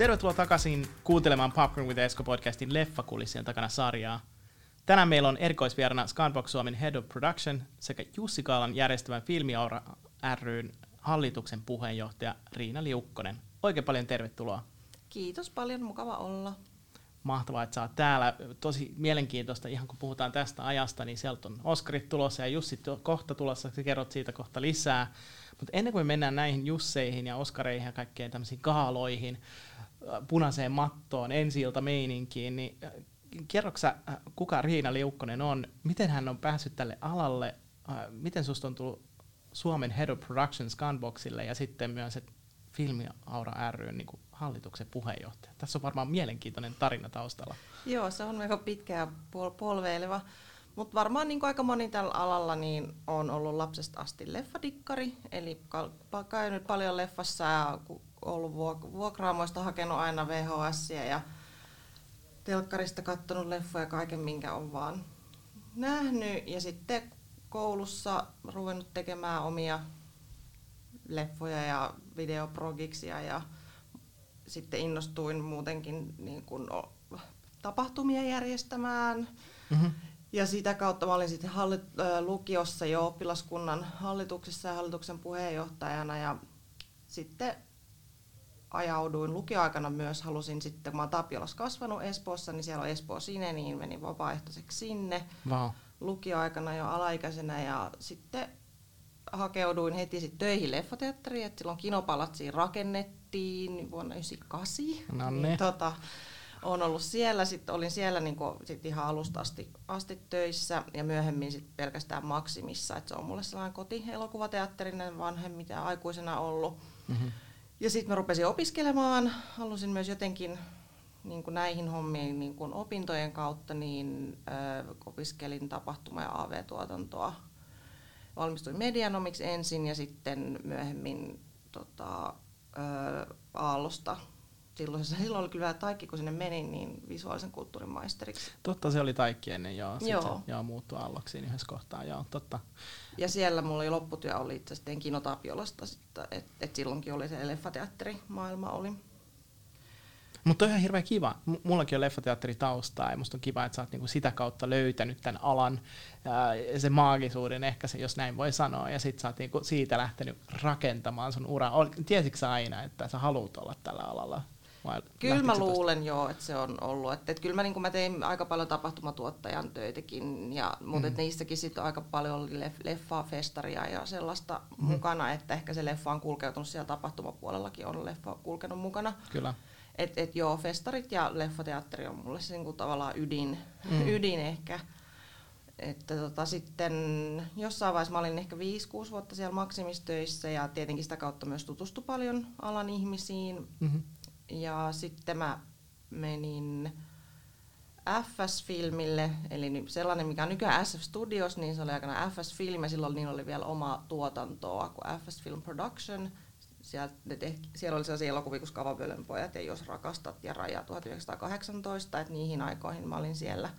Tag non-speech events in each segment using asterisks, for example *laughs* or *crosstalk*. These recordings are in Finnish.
Tervetuloa takaisin kuuntelemaan Popcorn with Esko podcastin leffakulissien takana sarjaa. Tänään meillä on erikoisvierana Scanbox Suomen Head of Production sekä Jussi Kaalan järjestävän Filmiaura ryn hallituksen puheenjohtaja Riina Liukkonen. Oikein paljon tervetuloa. Kiitos paljon, mukava olla. Mahtavaa, että oot täällä. Tosi mielenkiintoista, ihan kun puhutaan tästä ajasta, niin sieltä on Oskarit tulossa ja Jussi kohta tulossa, sä kerrot siitä kohta lisää. Mutta ennen kuin me mennään näihin Jusseihin ja Oskareihin ja kaikkeen tämmöisiin kaaloihin, punaiseen mattoon, ensi meininkiin, niin äh, kerroksä, äh, kuka Riina Liukkonen on, miten hän on päässyt tälle alalle, miten susta on tullut Suomen Head of Production Scanboxille ja sitten myös että Filmiaura ry niin kuin hallituksen puheenjohtaja. Tässä on varmaan mielenkiintoinen tarina taustalla. Joo, se on melko pitkä ja pol- polveileva. Mutta varmaan niin aika moni tällä alalla niin on ollut lapsesta asti leffadikkari, eli käynyt paljon leffassa ja ollut vuokraamoista hakenut aina VHS ja telkkarista katsonut leffoja kaiken, minkä on vaan nähnyt. Ja sitten koulussa ruvennut tekemään omia leffoja ja videoprogiksia ja sitten innostuin muutenkin niin kuin tapahtumia järjestämään. Mm-hmm. Ja sitä kautta mä olin sitten hallit- lukiossa jo oppilaskunnan hallituksessa ja hallituksen puheenjohtajana ja sitten ajauduin lukioaikana myös, halusin sitten, kun mä oon Tapiolassa kasvanut Espoossa, niin siellä on Espoo Sine, niin menin vapaaehtoiseksi sinne wow. lukioaikana jo alaikäisenä ja sitten hakeuduin heti sit töihin leffateatteriin, että silloin Kinopalatsi rakennettiin vuonna 1998. No niin. niin tota, olen ollut siellä, sitten olin siellä niin kuin, sit ihan alusta asti, asti töissä ja myöhemmin sit pelkästään Maksimissa, että se on mulle sellainen koti-elokuvateatterinen vanhem, mitä aikuisena ollut. Mm-hmm. Ja sitten mä rupesin opiskelemaan, halusin myös jotenkin niin kuin näihin hommiin niin kuin opintojen kautta, niin ö, opiskelin tapahtuma- ja AV-tuotantoa valmistuin medianomiksi ensin ja sitten myöhemmin tota, ää, Aallosta. Silloin, silloin oli kyllä taikki, kun sinne menin, niin visuaalisen kulttuurin maisteriksi. Totta, se oli taikki ennen, joo. joo. Se, joo, muuttui Aalloksi yhdessä kohtaa, joo, totta. Ja siellä mulla oli lopputyö, oli itse asiassa Kinotapiolasta, että et, silloinkin oli se leffateatterimaailma oli. Mutta on ihan hirveän kiva. Mullakin on leffateatteri taustaa ja musta on kiva, että sä oot niinku sitä kautta löytänyt tämän alan, ää, sen maagisuuden ehkä se, jos näin voi sanoa, ja sit sä oot niinku siitä lähtenyt rakentamaan sun uraa. Tiesitkö sä aina, että sä haluat olla tällä alalla? Vai kyllä mä luulen joo, että se on ollut. Että, että kyllä mä, niin mä tein aika paljon tapahtumatuottajan töitäkin, ja, mutta mm. niissäkin sitten aika paljon oli leffaa, festaria ja sellaista mm. mukana, että ehkä se leffa on kulkeutunut siellä tapahtumapuolellakin, on leffa kulkenut mukana. Kyllä. Et, et joo, festarit ja leffateatteri on mulle se niinku tavallaan ydin, mm. *laughs* ydin ehkä. Että tota, sitten jossain vaiheessa mä olin ehkä 5-6 vuotta siellä maksimistöissä ja tietenkin sitä kautta myös tutustu paljon alan ihmisiin. Mm-hmm. Ja sitten mä menin FS-filmille, eli sellainen mikä on nykyään SF Studios, niin se oli aikana FS Film ja silloin niin oli vielä oma tuotantoa kuin FS Film Production – siellä, tehti, siellä oli sellaisia elokuvia kuin Skavavölön pojat ja Jos rakastat ja Raja 1918, että niihin aikoihin mä olin siellä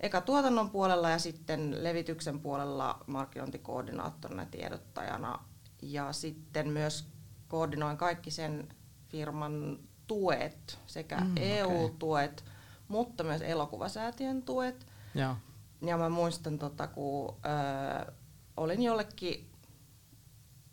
eka tuotannon puolella ja sitten levityksen puolella markkinointikoordinaattorina tiedottajana. Ja sitten myös koordinoin kaikki sen firman tuet, sekä mm, EU-tuet, okay. mutta myös elokuvasäätiön tuet. Ja, ja mä muistan, tota, kun ö, olin jollekin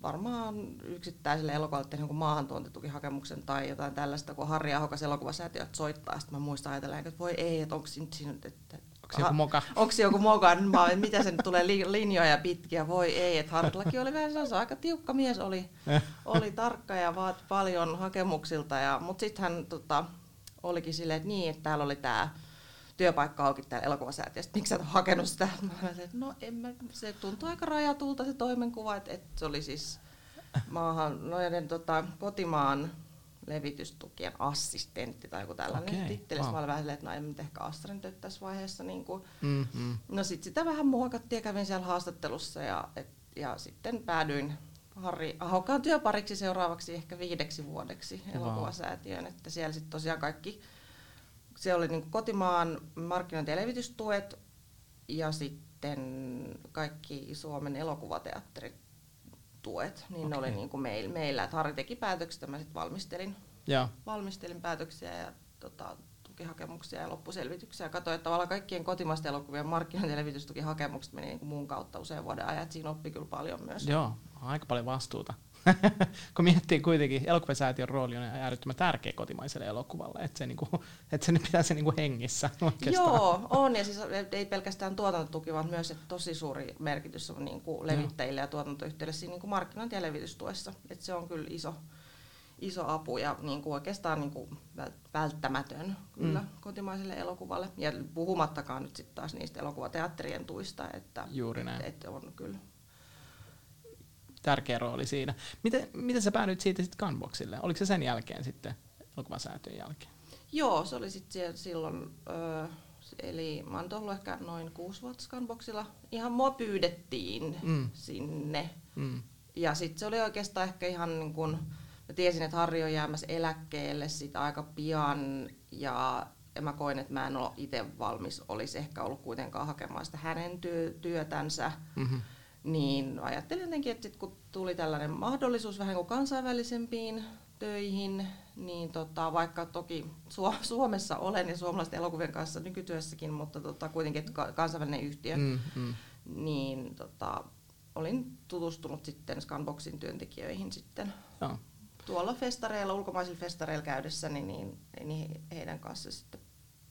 varmaan yksittäiselle elokuvalle tehnyt jonkun maahantuontitukihakemuksen tai jotain tällaista, kun Harri Ahokas elokuvasäätiöt soittaa, sitten mä muistan ajatella, että voi ei, että onko siinä nyt, että Onko joku moka? Onko joku moka? Mä, mitä sen tulee li, linjoja pitkiä? Voi ei, että Harrillakin oli vähän se aika tiukka mies, oli, oli tarkka ja vaati paljon hakemuksilta. Ja, mutta sitten hän tota, olikin silleen, että niin, että täällä oli tämä työpaikka auki täällä elokuvasäätiössä, miksi sä et hakenut sitä? Mä sanoin, että no en mä, se tuntui aika rajatulta se toimenkuva, että, että se oli siis maahan, noiden tota, kotimaan levitystukien assistentti tai joku tällainen okay. titteli. Wow. Mä olin vähän silleen, että no en ehkä Astrid tässä vaiheessa. Niin kuin. Mm-hmm. No sit sitä vähän muokattiin ja kävin siellä haastattelussa ja, et, ja sitten päädyin Harri Ahokkaan työpariksi seuraavaksi ehkä viideksi vuodeksi wow. elokuvasäätiön. Että siellä sitten tosiaan kaikki se oli niin kotimaan markkinointi- ja levitystuet ja sitten kaikki Suomen elokuvateatterit tuet, niin okay. ne oli niin kuin meillä, meillä. Että Harri teki päätökset mä sitten valmistelin, valmistelin päätöksiä ja tota, tukihakemuksia ja loppuselvityksiä. Katsoin, että tavallaan kaikkien kotimaisten elokuvien markkinointi- ja levitystukihakemukset meni niin kuin muun kautta usein vuoden ajan. Siinä oppi kyllä paljon myös. Joo, aika paljon vastuuta. *laughs* kun miettii kuitenkin, elokuvasäätiön rooli on äärettömän tärkeä kotimaiselle elokuvalle, että se, niinku, että se pitää se niinku hengissä *laughs* oikeastaan. Joo, on, ja siis ei pelkästään tuotantotuki, vaan myös että tosi suuri merkitys on niin kuin levittäjille ja tuotantoyhtiöille siinä niin kuin markkinointi- ja levitystuessa. Että se on kyllä iso, iso apu ja niin kuin oikeastaan niin kuin välttämätön kyllä mm. kotimaiselle elokuvalle. Ja puhumattakaan nyt sitten taas niistä elokuvateatterien tuista, että, Juuri näin. että, että on kyllä tärkeä rooli siinä. Miten, miten sä päädyit siitä sitten Gunboxille? Oliko se sen jälkeen sitten, elokuvasäätöjen jälkeen? Joo, se oli sitten silloin, ö, eli mä oon ollut ehkä noin kuusi vuotta Gunboxilla. Ihan mua pyydettiin mm. sinne. Mm. Ja sitten se oli oikeastaan ehkä ihan niin kuin, mä tiesin, että Harri on jäämässä eläkkeelle sit aika pian, ja ja mä koin, että mä en ole itse valmis, olisi ehkä ollut kuitenkaan hakemaan sitä hänen työ, työtänsä. Mm-hmm niin ajattelin jotenkin, että sit kun tuli tällainen mahdollisuus vähän kuin kansainvälisempiin töihin, niin tota, vaikka toki Suomessa olen ja suomalaisten elokuvien kanssa nykytyössäkin, mutta tota, kuitenkin että kansainvälinen yhtiö, mm, mm. niin tota, olin tutustunut sitten Scanboxin työntekijöihin sitten oh. tuolla festareilla, ulkomaisilla festareilla käydessä, niin, niin, niin heidän kanssa sitten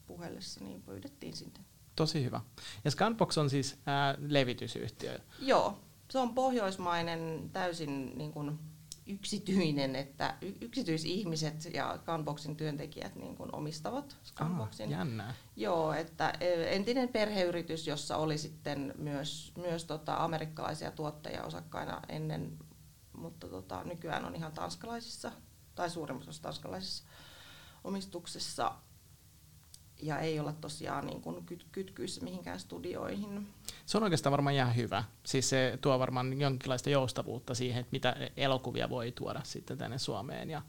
puhellessa niin pyydettiin sinne Tosi hyvä. Ja Scanbox on siis ää, levitysyhtiö. Joo, se on pohjoismainen, täysin niin kuin yksityinen, että yksityisihmiset ja Scanboxin työntekijät niin kuin omistavat Scanboxin. Ah, jännää. Joo, että e, entinen perheyritys, jossa oli sitten myös, myös tota amerikkalaisia tuottajia osakkaina ennen, mutta tota, nykyään on ihan tanskalaisissa, tai suurimmassa tanskalaisissa omistuksessa ja ei olla tosiaan niin kuin kyt- kytkyissä mihinkään studioihin. Se on oikeastaan varmaan ihan hyvä. Siis se tuo varmaan jonkinlaista joustavuutta siihen, että mitä elokuvia voi tuoda sitten tänne Suomeen ja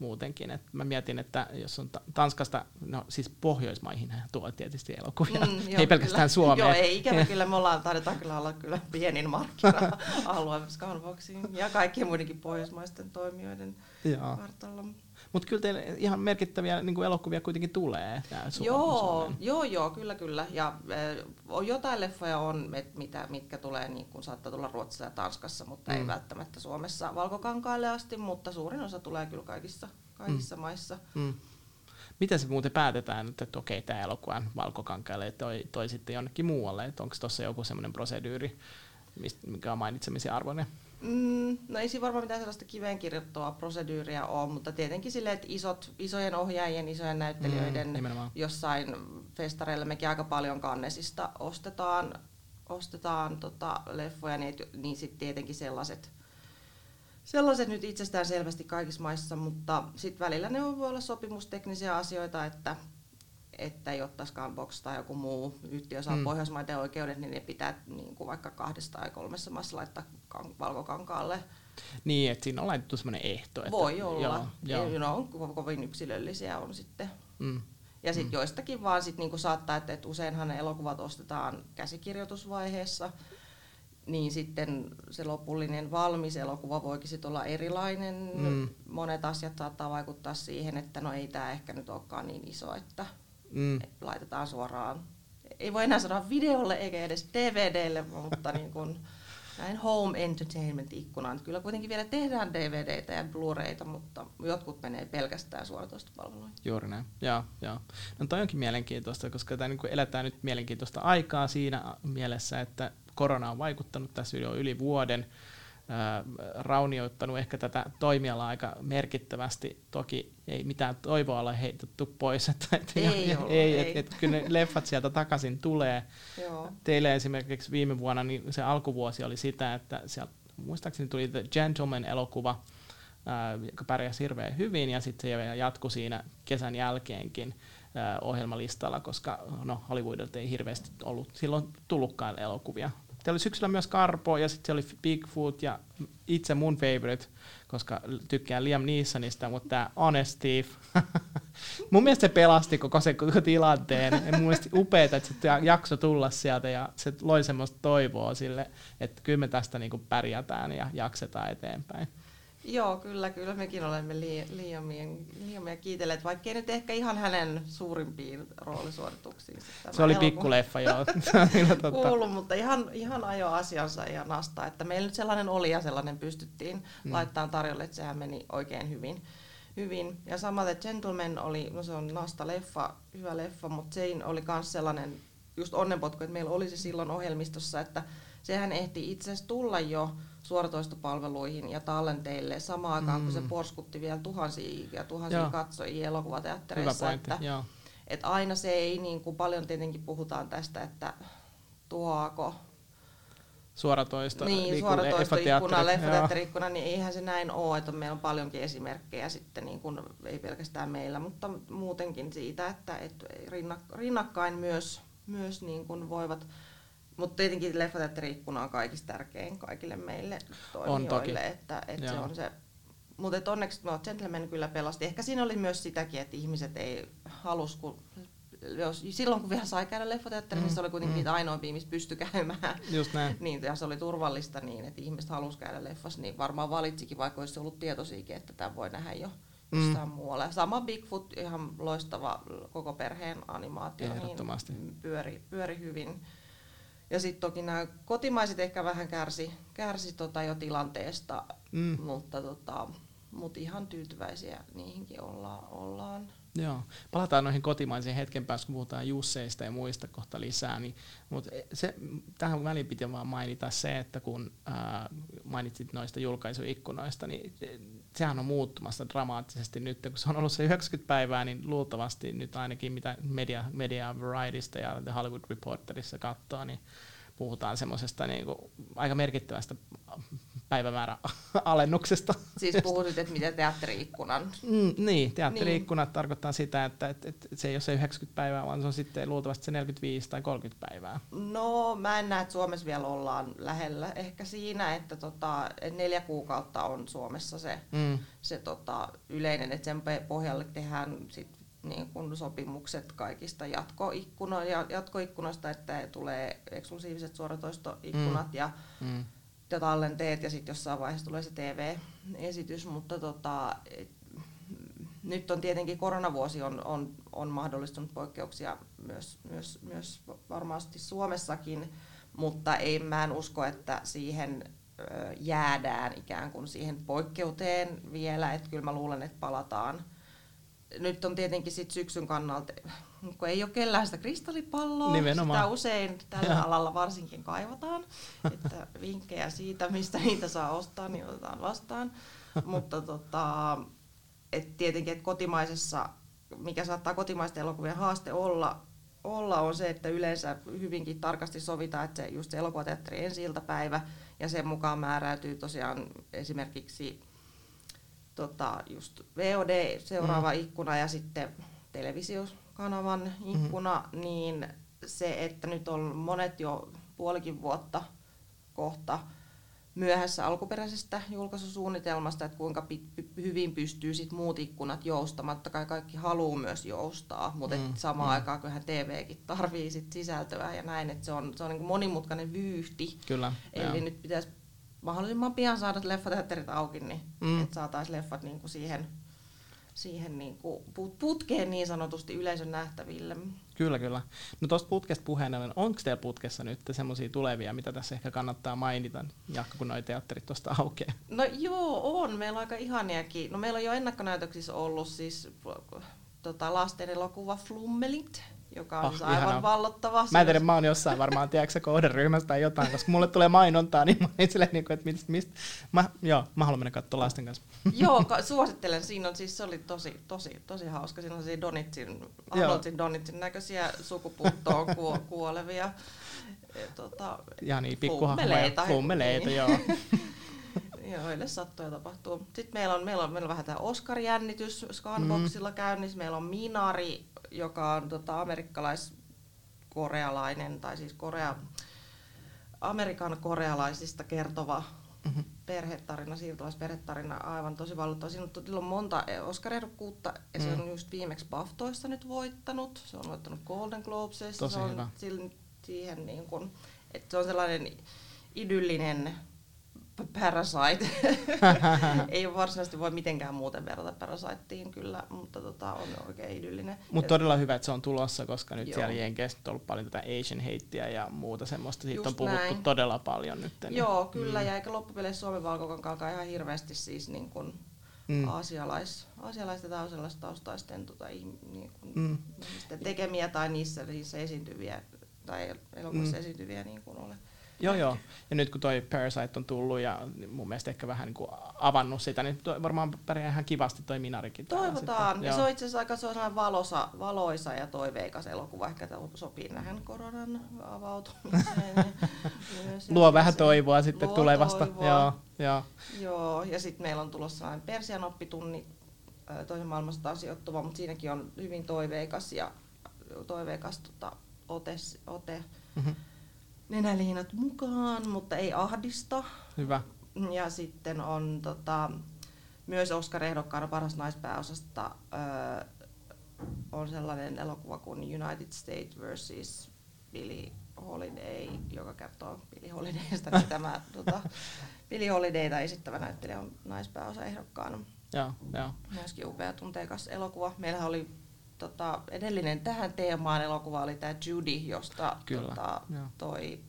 muutenkin. Et mä mietin, että jos on Tanskasta, no siis Pohjoismaihin tuo tietysti elokuvia, mm, *laughs* joo, ei pelkästään kyllä. Suomeen. Joo, ei ikävä *laughs* kyllä, me ollaan, taidetaan kyllä olla kyllä pienin markkina-alue *laughs* Scanboxiin ja kaikkien muidenkin pohjoismaisten toimijoiden kartalla. Mutta kyllä teille ihan merkittäviä niin kuin elokuvia kuitenkin tulee. joo, joo, joo, kyllä, kyllä. Ja äh, jotain leffoja on, et, mitä, mitkä tulee, niin kuin saattaa tulla Ruotsissa ja Tanskassa, mutta mm. ei välttämättä Suomessa valkokankaalle asti, mutta suurin osa tulee kyllä kaikissa, kaikissa mm. maissa. Mm. Miten se muuten päätetään, että, että okei, tämä elokuva on valkokankaalle ja toi, toi sitten jonnekin muualle? Onko tuossa joku semmoinen proseduuri, mikä on mainitsemisen arvoinen? Mm, no ei siinä varmaan mitään sellaista kiveen kirjoittavaa proseduuria ole, mutta tietenkin silleen, että isot, isojen ohjaajien, isojen näyttelijöiden mm, jossain festareilla mekin aika paljon kannesista ostetaan, ostetaan tota leffoja, niin, niin sitten tietenkin sellaiset, sellaiset nyt itsestään selvästi kaikissa maissa, mutta sitten välillä ne on, voi olla sopimusteknisiä asioita, että että jotta Scanbox tai joku muu yhtiö saa mm. Pohjoismaiden oikeudet, niin ne pitää niin kuin vaikka kahdesta tai kolmessa maassa laittaa valkokankaalle. Niin, että siinä on laitettu sellainen ehto. Että, Voi olla. Joo, joo. No, on kovin yksilöllisiä on sitten. Mm. Ja sitten mm. joistakin vaan sit niinku saattaa, että et useinhan ne elokuvat ostetaan käsikirjoitusvaiheessa, niin sitten se lopullinen valmis elokuva voikin sit olla erilainen. Mm. Monet asiat saattaa vaikuttaa siihen, että no ei tämä ehkä nyt olekaan niin iso, että mm. laitetaan suoraan, ei voi enää sanoa videolle eikä edes DVDlle, mutta *laughs* niin kuin näin home entertainment-ikkunaan. Kyllä kuitenkin vielä tehdään DVDtä ja Blu-rayta, mutta jotkut menee pelkästään suoratoistopalveluihin. Juuri näin, joo, joo. No toi onkin mielenkiintoista, koska tämä niin eletään nyt mielenkiintoista aikaa siinä mielessä, että korona on vaikuttanut tässä jo yli vuoden raunioittanut ehkä tätä toimialaa aika merkittävästi. Toki ei mitään toivoa ole heitetty pois, että et, ei, ollut, ei, ei. Et, et, kyllä ne leffat sieltä takaisin tulee. Joo. Teille esimerkiksi viime vuonna niin se alkuvuosi oli sitä, että sieltä muistaakseni tuli The Gentleman-elokuva, ää, joka pärjäsi hirveän hyvin, ja sitten se jatkui siinä kesän jälkeenkin ää, ohjelmalistalla, koska no, Hollywoodilta ei hirveästi ollut silloin tullutkaan elokuvia Teillä oli syksyllä myös Karpo ja sitten oli Bigfoot ja itse mun favorite, koska tykkään Liam Neesonista, mutta tämä Honest Thief. *laughs* mun mielestä se pelasti koko se koko tilanteen. Ja mun mielestä upeeta, että se jakso tulla sieltä ja se loi semmoista toivoa sille, että kyllä me tästä niinku pärjätään ja jaksetaan eteenpäin. Joo, kyllä, kyllä mekin olemme Liamia, Liamia kiitelleet, vaikkei nyt ehkä ihan hänen suurimpiin roolisuorituksiin. Se oli pikkuleffa, joo. *laughs* Kuulu, mutta ihan, ihan ajo asiansa ja nasta, että meillä nyt sellainen oli ja sellainen pystyttiin mm. laittamaan tarjolle, että sehän meni oikein hyvin. hyvin. Ja samaten Gentleman oli, no se on nasta leffa, hyvä leffa, mutta se oli myös sellainen just onnenpotku, että meillä oli se silloin ohjelmistossa, että sehän ehti itse asiassa tulla jo suoratoistopalveluihin ja tallenteille samaan aikaan, mm. kun se mm. porskutti vielä tuhansia ja tuhansia joo. katsojia elokuvateattereissa. Että, joo. että aina se ei, niin kuin paljon tietenkin puhutaan tästä, että tuoako suoratoisto, niin, niin suoratoistoikkuna, leffateatteriikkuna, niin eihän se näin ole, että meillä on paljonkin esimerkkejä sitten, niin kuin, ei pelkästään meillä, mutta muutenkin siitä, että, että rinnakkain myös, myös niin kuin voivat mutta tietenkin leffateatteriikkuna on kaikista tärkein kaikille meille toimijoille, että, että se on se mutta onneksi no, Gentleman kyllä pelasti. Ehkä siinä oli myös sitäkin, että ihmiset ei halus, kun jos, silloin kun vielä sai käydä leffateatterissa, mm, niin se oli kuitenkin mm. niitä ainoimpia, missä pystyi käymään. Just näin. *laughs* niin, ja se oli turvallista niin, että ihmiset halusi käydä leffassa, niin varmaan valitsikin, vaikka olisi ollut tietoisiakin, että tämä voi nähdä jo jossain mm. muualla. Sama Bigfoot, ihan loistava koko perheen animaatio, niin pyöri, pyöri hyvin. Ja sitten toki nämä kotimaiset ehkä vähän kärsi, kärsi tota jo tilanteesta, mm. mutta tota, mut ihan tyytyväisiä niihinkin olla, ollaan. Joo. Palataan noihin kotimaisiin hetken päästä, kun puhutaan Jusseista ja muista kohta lisää. Niin, mutta se, tähän väliin piti vaan mainita se, että kun ää, mainitsit noista julkaisuikkunoista, niin sehän on muuttumassa dramaattisesti nyt. Kun se on ollut se 90 päivää, niin luultavasti nyt ainakin mitä Media, Media Varietysta ja The Hollywood Reporterissa katsoo, niin puhutaan semmoisesta niin aika merkittävästä päivämäärä *laughs* alennuksesta. Siis puhutit, että mitä teatteriikkunan? Mm, niin, teatteriikkunat niin. tarkoittaa sitä, että, että, että se ei ole se 90 päivää, vaan se on sitten luultavasti se 45 tai 30 päivää. No mä en näe, että Suomessa vielä ollaan lähellä. Ehkä siinä, että tota, neljä kuukautta on Suomessa se, mm. se tota, yleinen, että sen pohjalle tehdään sit niin kuin sopimukset kaikista jatkoikkuno, jatkoikkunoista, että tulee eksklusiiviset suoratoistoikkunat mm. ja mm ja tallenteet ja sitten jossain vaiheessa tulee se TV-esitys, mutta tota, et, nyt on tietenkin koronavuosi on, on, on mahdollistunut poikkeuksia myös, myös, myös varmasti Suomessakin, mutta ei mä en usko, että siihen jäädään ikään kuin siihen poikkeuteen vielä, että kyllä mä luulen, että palataan. Nyt on tietenkin sit syksyn kannalta kun ei ole kellään sitä kristallipalloa, Nimenomaan. sitä usein tällä ja. alalla varsinkin kaivataan, että vinkkejä siitä, mistä niitä saa ostaa, niin otetaan vastaan. Mutta tota, et tietenkin, että kotimaisessa, mikä saattaa kotimaisten elokuvien haaste olla, olla on se, että yleensä hyvinkin tarkasti sovitaan, että se just se elokuvateatteri ensi iltapäivä, ja sen mukaan määräytyy tosiaan esimerkiksi tota, just VOD, seuraava mm. ikkuna, ja sitten televisio kanavan mhm. ikkuna, mm-hmm. niin se, että nyt on monet jo puolikin vuotta kohta myöhässä alkuperäisestä julkaisusuunnitelmasta, että kuinka py- hyvin pystyy sit muut ikkunat joustamaan. kai kaikki haluaa myös joustaa, mutta mm, samaan mm. aikaan kyllähän TVkin tarvii sit sisältöä ja näin, että se on, se on niin monimutkainen vyyhti. Kyllä, Eli joo. nyt pitäisi mahdollisimman pian saada leffateatterit auki, niin mm. että saataisiin leffat niin kuin siihen siihen niin kuin putkeen niin sanotusti yleisön nähtäville. Kyllä, kyllä. No tuosta putkesta puheen ollen, onko teillä putkessa nyt semmoisia tulevia, mitä tässä ehkä kannattaa mainita, Jaakko, kun noi teatterit tuosta aukeaa? No joo, on. Meillä on aika ihaniakin. No meillä on jo ennakkonäytöksissä ollut siis tota, lasten elokuva Flummelit, joka on oh, siis aivan ihanaa. vallottava. Mä en tiedä, mä oon jossain varmaan, tiedätkö kohderyhmästä tai jotain, koska mulle tulee mainontaa, niin mä oon silleen, niin että mistä, mistä. Mä, joo, mä haluan mennä katsomaan lasten kanssa. joo, ka- *laughs* suosittelen. Siinä on siis, se oli tosi, tosi, tosi hauska. Siinä on siis Donitsin, Arnoldsin Donitsin näköisiä sukupuuttoon kuo- *laughs* kuolevia. E, tota, ja niin, pikkuhahmoja. Fummeleita, niin. joo. *laughs* Joo, heille sattuu ja tapahtuu. Sitten meillä on, meillä on, meillä on vähän tämä Oscar-jännitys Scanboxilla mm. käynnissä. Meillä on Minari, joka on tota, amerikkalais-korealainen, tai siis Korea, Amerikan korealaisista kertova mm-hmm. perhetarina, siirtolaisperhetarina, aivan tosi vallottava. Siinä on monta Oscar-ehdokkuutta, ja mm. se on just viimeksi BAFTOissa nyt voittanut. Se on voittanut Golden Globesissa. Tosi se on hyvä. siihen niin kun, että se on sellainen idyllinen Parasite. *laughs* ei ole varsinaisesti voi mitenkään muuten verrata Parasiteen kyllä, mutta tota, on oikein idyllinen. Mutta todella hyvä, että se on tulossa, koska nyt Joo. siellä Jenkeissä on ollut paljon tätä Asian hateä ja muuta semmoista. Siitä Just on puhuttu näin. todella paljon nyt. Niin. Joo, kyllä, mm. ja eikä loppupeleissä Suomen valkokankaan ihan hirveästi siis niin kuin mm. aasialais, aasialaisten tai taustaisten tota, niin kuin, mm. tekemiä tai niissä, niissä esiintyviä tai elokuvissa mm. esiintyviä niin kuin ole. Joo, joo. Ja nyt kun toi Parasite on tullut ja mun mielestä ehkä vähän niin kuin avannut sitä, niin toi varmaan pärjää ihan kivasti toi Minarikin. Toivotaan. Ja se on itse asiassa aika sellainen valosa, valoisa ja toiveikas elokuva. Ehkä sopii nähän koronan avautumiseen. *laughs* Luo vähän toivoa sitten Luo tulevasta. Toivoa. Joo, joo. joo, ja sitten meillä on tulossa sellainen Persian oppitunni toisen maailmasta sijoittuva, mutta siinäkin on hyvin toiveikas ja toiveikas tota, ote, ote. Mm-hmm nenäliinat mukaan, mutta ei ahdista. Hyvä. Ja sitten on tota, myös Oscar-ehdokkaana paras naispääosasta öö, on sellainen elokuva kuin United States vs. Billie Holiday, joka kertoo Billie Holidaysta, niin tämä *laughs* tota, Billie Holidayta esittävä näyttelijä on naispääosa ehdokkaana. Joo, joo. Myöskin upea tunteikas elokuva. Meillä oli tota, edellinen tähän teemaan elokuva oli tämä Judy, josta Kyllä, tota, toi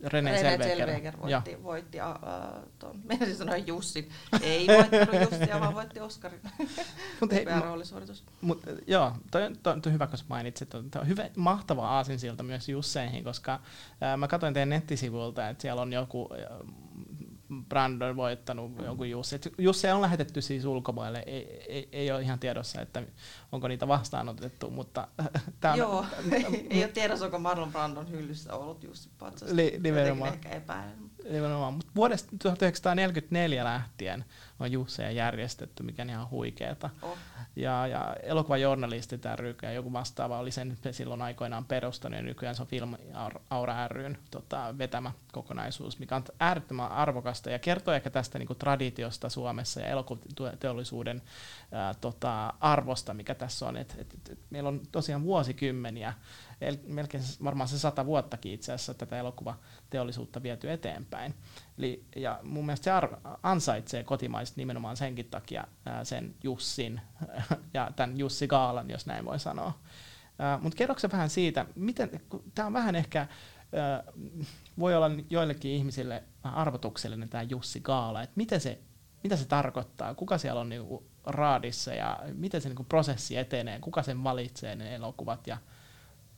René, René Zellweger voitti, voitti uh, ton, *laughs* meidän sanoa Jussin. Ei voittanut Jussia, vaan voitti Oscarin. *laughs* Mut hei, roolisuoritus. Mut, joo, toi, toi, toi, hyvä, kun mainitsit. Toi on hyvä, mahtava aasinsilta myös Jusseihin, koska ää, mä katsoin teidän nettisivuilta, että siellä on joku Brandon voittanut jonkun Jussi. Jussi on lähetetty siis ulkomaille, ei, ei, ei ole ihan tiedossa, että onko niitä vastaanotettu, mutta *laughs* tämä Joo, ei, *laughs* ei ole tiedossa, onko Marlon Brandon hyllyssä ollut Jussi Patsas. Li, nimenomaan. Ehkä epäilen. Nimenomaan, mutta vuodesta 1944 lähtien on Jusseja järjestetty, mikä on ihan huikeeta. Oh. Ja, ja elokuvajournalistit ry ja joku vastaava oli sen silloin aikoinaan perustanut, ja nykyään se on Film Aura ryn tota, vetämä kokonaisuus, mikä on äärettömän arvokasta ja kertoo ehkä tästä niin kuin, traditiosta Suomessa ja elokuvateollisuuden ää, tota, arvosta, mikä tässä on. Et, et, et, meillä on tosiaan vuosikymmeniä melkein varmaan se sata vuottakin itse asiassa tätä elokuvateollisuutta viety eteenpäin. Eli, ja mun mielestä se ar- ansaitsee kotimaiset nimenomaan senkin takia ää, sen Jussin *laughs* ja tämän Jussi Gaalan, jos näin voi sanoa. Mutta kerroksä vähän siitä, miten, tämä on vähän ehkä, voi olla joillekin ihmisille arvotuksellinen tämä Jussi Gaala, että miten se, mitä se tarkoittaa, kuka siellä on niinku raadissa ja miten se niinku prosessi etenee, kuka sen valitsee ne elokuvat ja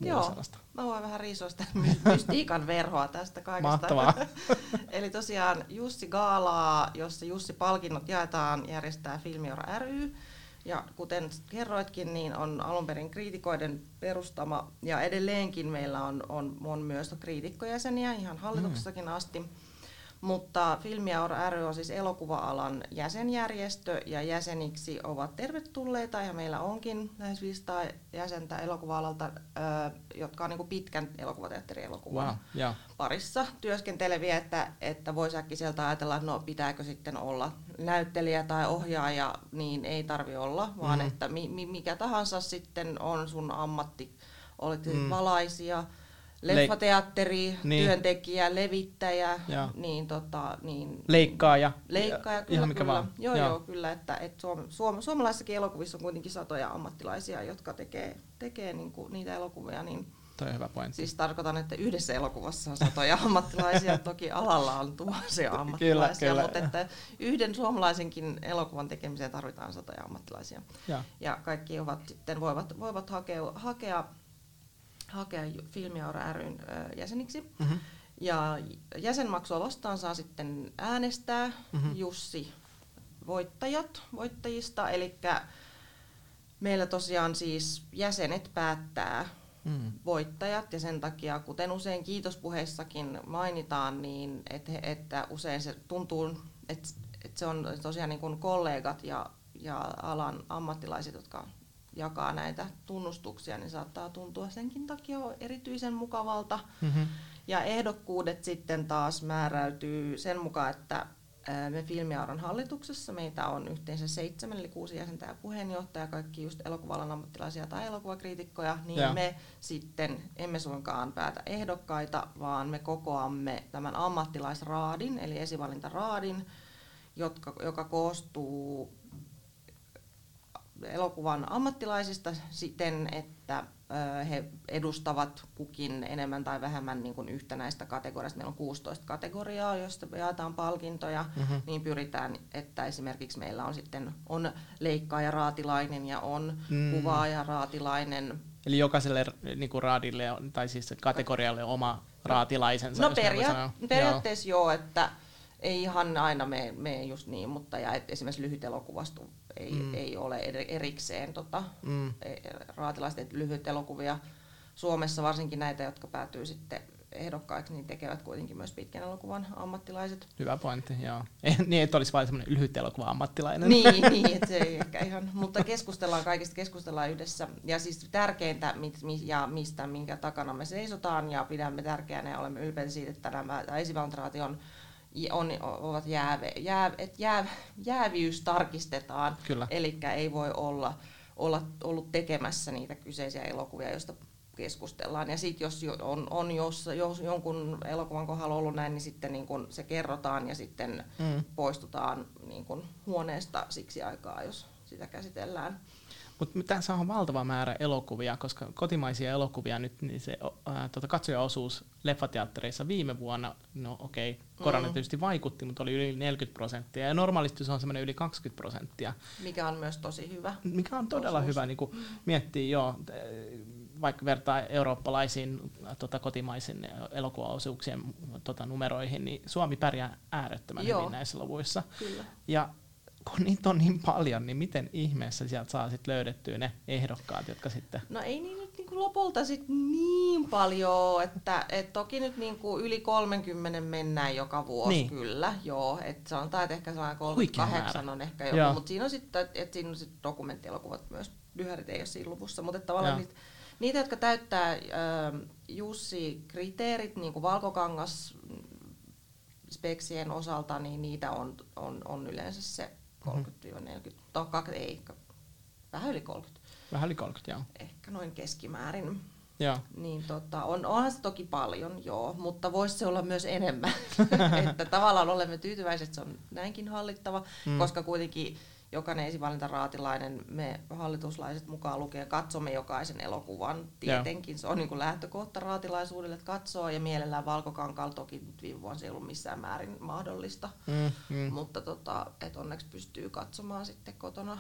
Joo, sellaista. mä voin vähän riisua sitä *laughs* mystiikan verhoa tästä kaikesta. Mahtavaa. *laughs* Eli tosiaan Jussi Gaalaa, jossa Jussi palkinnot jaetaan, järjestää Filmiora ry. Ja kuten kerroitkin, niin on alun perin kriitikoiden perustama, ja edelleenkin meillä on, on, on myös kriitikkojäseniä ihan hallituksessakin mm. asti. Mutta Filmiaur ry on siis elokuva-alan jäsenjärjestö ja jäseniksi ovat tervetulleita ja meillä onkin lähes 500 jäsentä elokuva-alalta, jotka on niin pitkän elokuvateatterielokuvan wow, yeah. parissa työskenteleviä, että, että voisi sieltä ajatella, että no pitääkö sitten olla näyttelijä tai ohjaaja, niin ei tarvi olla, vaan mm-hmm. että mi, mi, mikä tahansa sitten on sun ammatti, olet mm. valaisia, leffateatteri, niin. työntekijä, levittäjä, ja. niin, tota, niin, leikkaaja. Leikkaaja, kyllä, ihan mikä kyllä. Vaan. Joo, joo, joo, kyllä, että et suom, suom, suomalaisissakin elokuvissa on kuitenkin satoja ammattilaisia, jotka tekee, tekee niinku niitä elokuvia, niin Toi on hyvä pointti. Siis tarkoitan, että yhdessä elokuvassa on satoja *laughs* ammattilaisia, toki alalla on tuhansia ammattilaisia, kyllä, kyllä. mutta että yhden suomalaisenkin elokuvan tekemiseen tarvitaan satoja ammattilaisia. Ja, ja kaikki ovat sitten voivat, voivat hakea, hakea hakea Filmiaura ryn jäseniksi. Mm-hmm. Ja jäsenmaksua vastaan saa sitten äänestää mm-hmm. Jussi voittajat voittajista, eli meillä tosiaan siis jäsenet päättää mm. voittajat ja sen takia, kuten usein kiitospuheissakin mainitaan, niin et, että usein se tuntuu, että et se on tosiaan niin kuin kollegat ja, ja alan ammattilaiset, jotka jakaa näitä tunnustuksia, niin saattaa tuntua senkin takia erityisen mukavalta. Mm-hmm. Ja ehdokkuudet sitten taas määräytyy sen mukaan, että me Filmiauran hallituksessa, meitä on yhteensä seitsemän, eli kuusi jäsentä ja puheenjohtaja, kaikki just elokuvalan ammattilaisia tai elokuvakriitikkoja, niin ja. me sitten emme suinkaan päätä ehdokkaita, vaan me kokoamme tämän ammattilaisraadin, eli esivalintaraadin, jotka, joka koostuu elokuvan ammattilaisista siten, että he edustavat kukin enemmän tai vähemmän niin kuin yhtenäistä kategoriasta. Meillä on 16 kategoriaa, joista jaetaan palkintoja, mm-hmm. niin pyritään, että esimerkiksi meillä on sitten on leikkaaja raatilainen ja on mm. kuvaaja raatilainen. Eli jokaiselle niin kuin raadille tai siis kategorialle oma raatilaisensa? No peria- periaatteessa joo. joo, että ei ihan aina mene, mene just niin, mutta ja et esimerkiksi lyhyt elokuvasta ei, mm. ei ole erikseen tota, mm. E, raatilaiset lyhyt elokuvia. Suomessa varsinkin näitä, jotka päätyy sitten ehdokkaiksi, niin tekevät kuitenkin myös pitkän elokuvan ammattilaiset. Hyvä pointti, joo. *laughs* niin, että olisi vain semmoinen lyhyt elokuva ammattilainen. niin, *laughs* niin että se ei ehkä ihan, mutta keskustellaan kaikista, keskustellaan yhdessä. Ja siis tärkeintä, mit, ja mistä, minkä takana me seisotaan, ja pidämme tärkeänä ja olemme ylpeitä siitä, että tämä esivaltraati on ovat jääve, jää, et jää, jääviys tarkistetaan. Eli ei voi olla, olla ollut tekemässä niitä kyseisiä elokuvia, joista keskustellaan. Ja sitten jos on, on jos, jos jonkun elokuvan kohdalla ollut näin, niin sitten niin kun se kerrotaan ja sitten mm. poistutaan niin kun huoneesta siksi aikaa, jos sitä käsitellään. Mutta tässä on valtava määrä elokuvia, koska kotimaisia elokuvia nyt, niin se ää, tota katsojaosuus leffateattereissa viime vuonna, no okei, okay, korona mm. tietysti vaikutti, mutta oli yli 40 prosenttia, ja normaalisti se on semmoinen yli 20 prosenttia. Mikä on myös tosi hyvä. Mikä on todella osuus. hyvä, niin kun miettii jo, vaikka vertaa eurooppalaisiin tota, kotimaisiin elokuvaosuuksien tota, numeroihin, niin Suomi pärjää äärettömän Joo. hyvin näissä luvuissa. Kyllä. Ja kun niitä on niin paljon, niin miten ihmeessä sieltä saa sit löydettyä ne ehdokkaat, jotka sitten... No ei niin nyt niinku lopulta sit niin paljon, että et toki nyt niinku yli 30 mennään joka vuosi niin. kyllä, joo. Et sanotaan, että ehkä 38 on ehkä joku, mutta siinä on sitten et siinä on sit dokumenttielokuvat myös, lyhärit ei ole siinä luvussa, mutta tavallaan niitä, niitä, jotka täyttää äh, Jussi-kriteerit, niin kuin valkokangas, speksien osalta, niin niitä on, on, on yleensä se 30-40, tai ei, vähän yli 30. Vähän yli 30, joo. Ehkä noin keskimäärin. Joo. Niin tota, on, onhan se toki paljon, joo, mutta voisi se olla myös enemmän. *laughs* että tavallaan olemme tyytyväiset, että se on näinkin hallittava, mm. koska kuitenkin jokainen esivalintaraatilainen, me hallituslaiset mukaan lukee, katsomme jokaisen elokuvan. Tietenkin se on niin kuin lähtökohta raatilaisuudelle, että katsoo ja mielellään valkokankaalla toki nyt viime vuonna se ei ollut missään määrin mahdollista. Mm, mm. Mutta tota, et onneksi pystyy katsomaan sitten kotona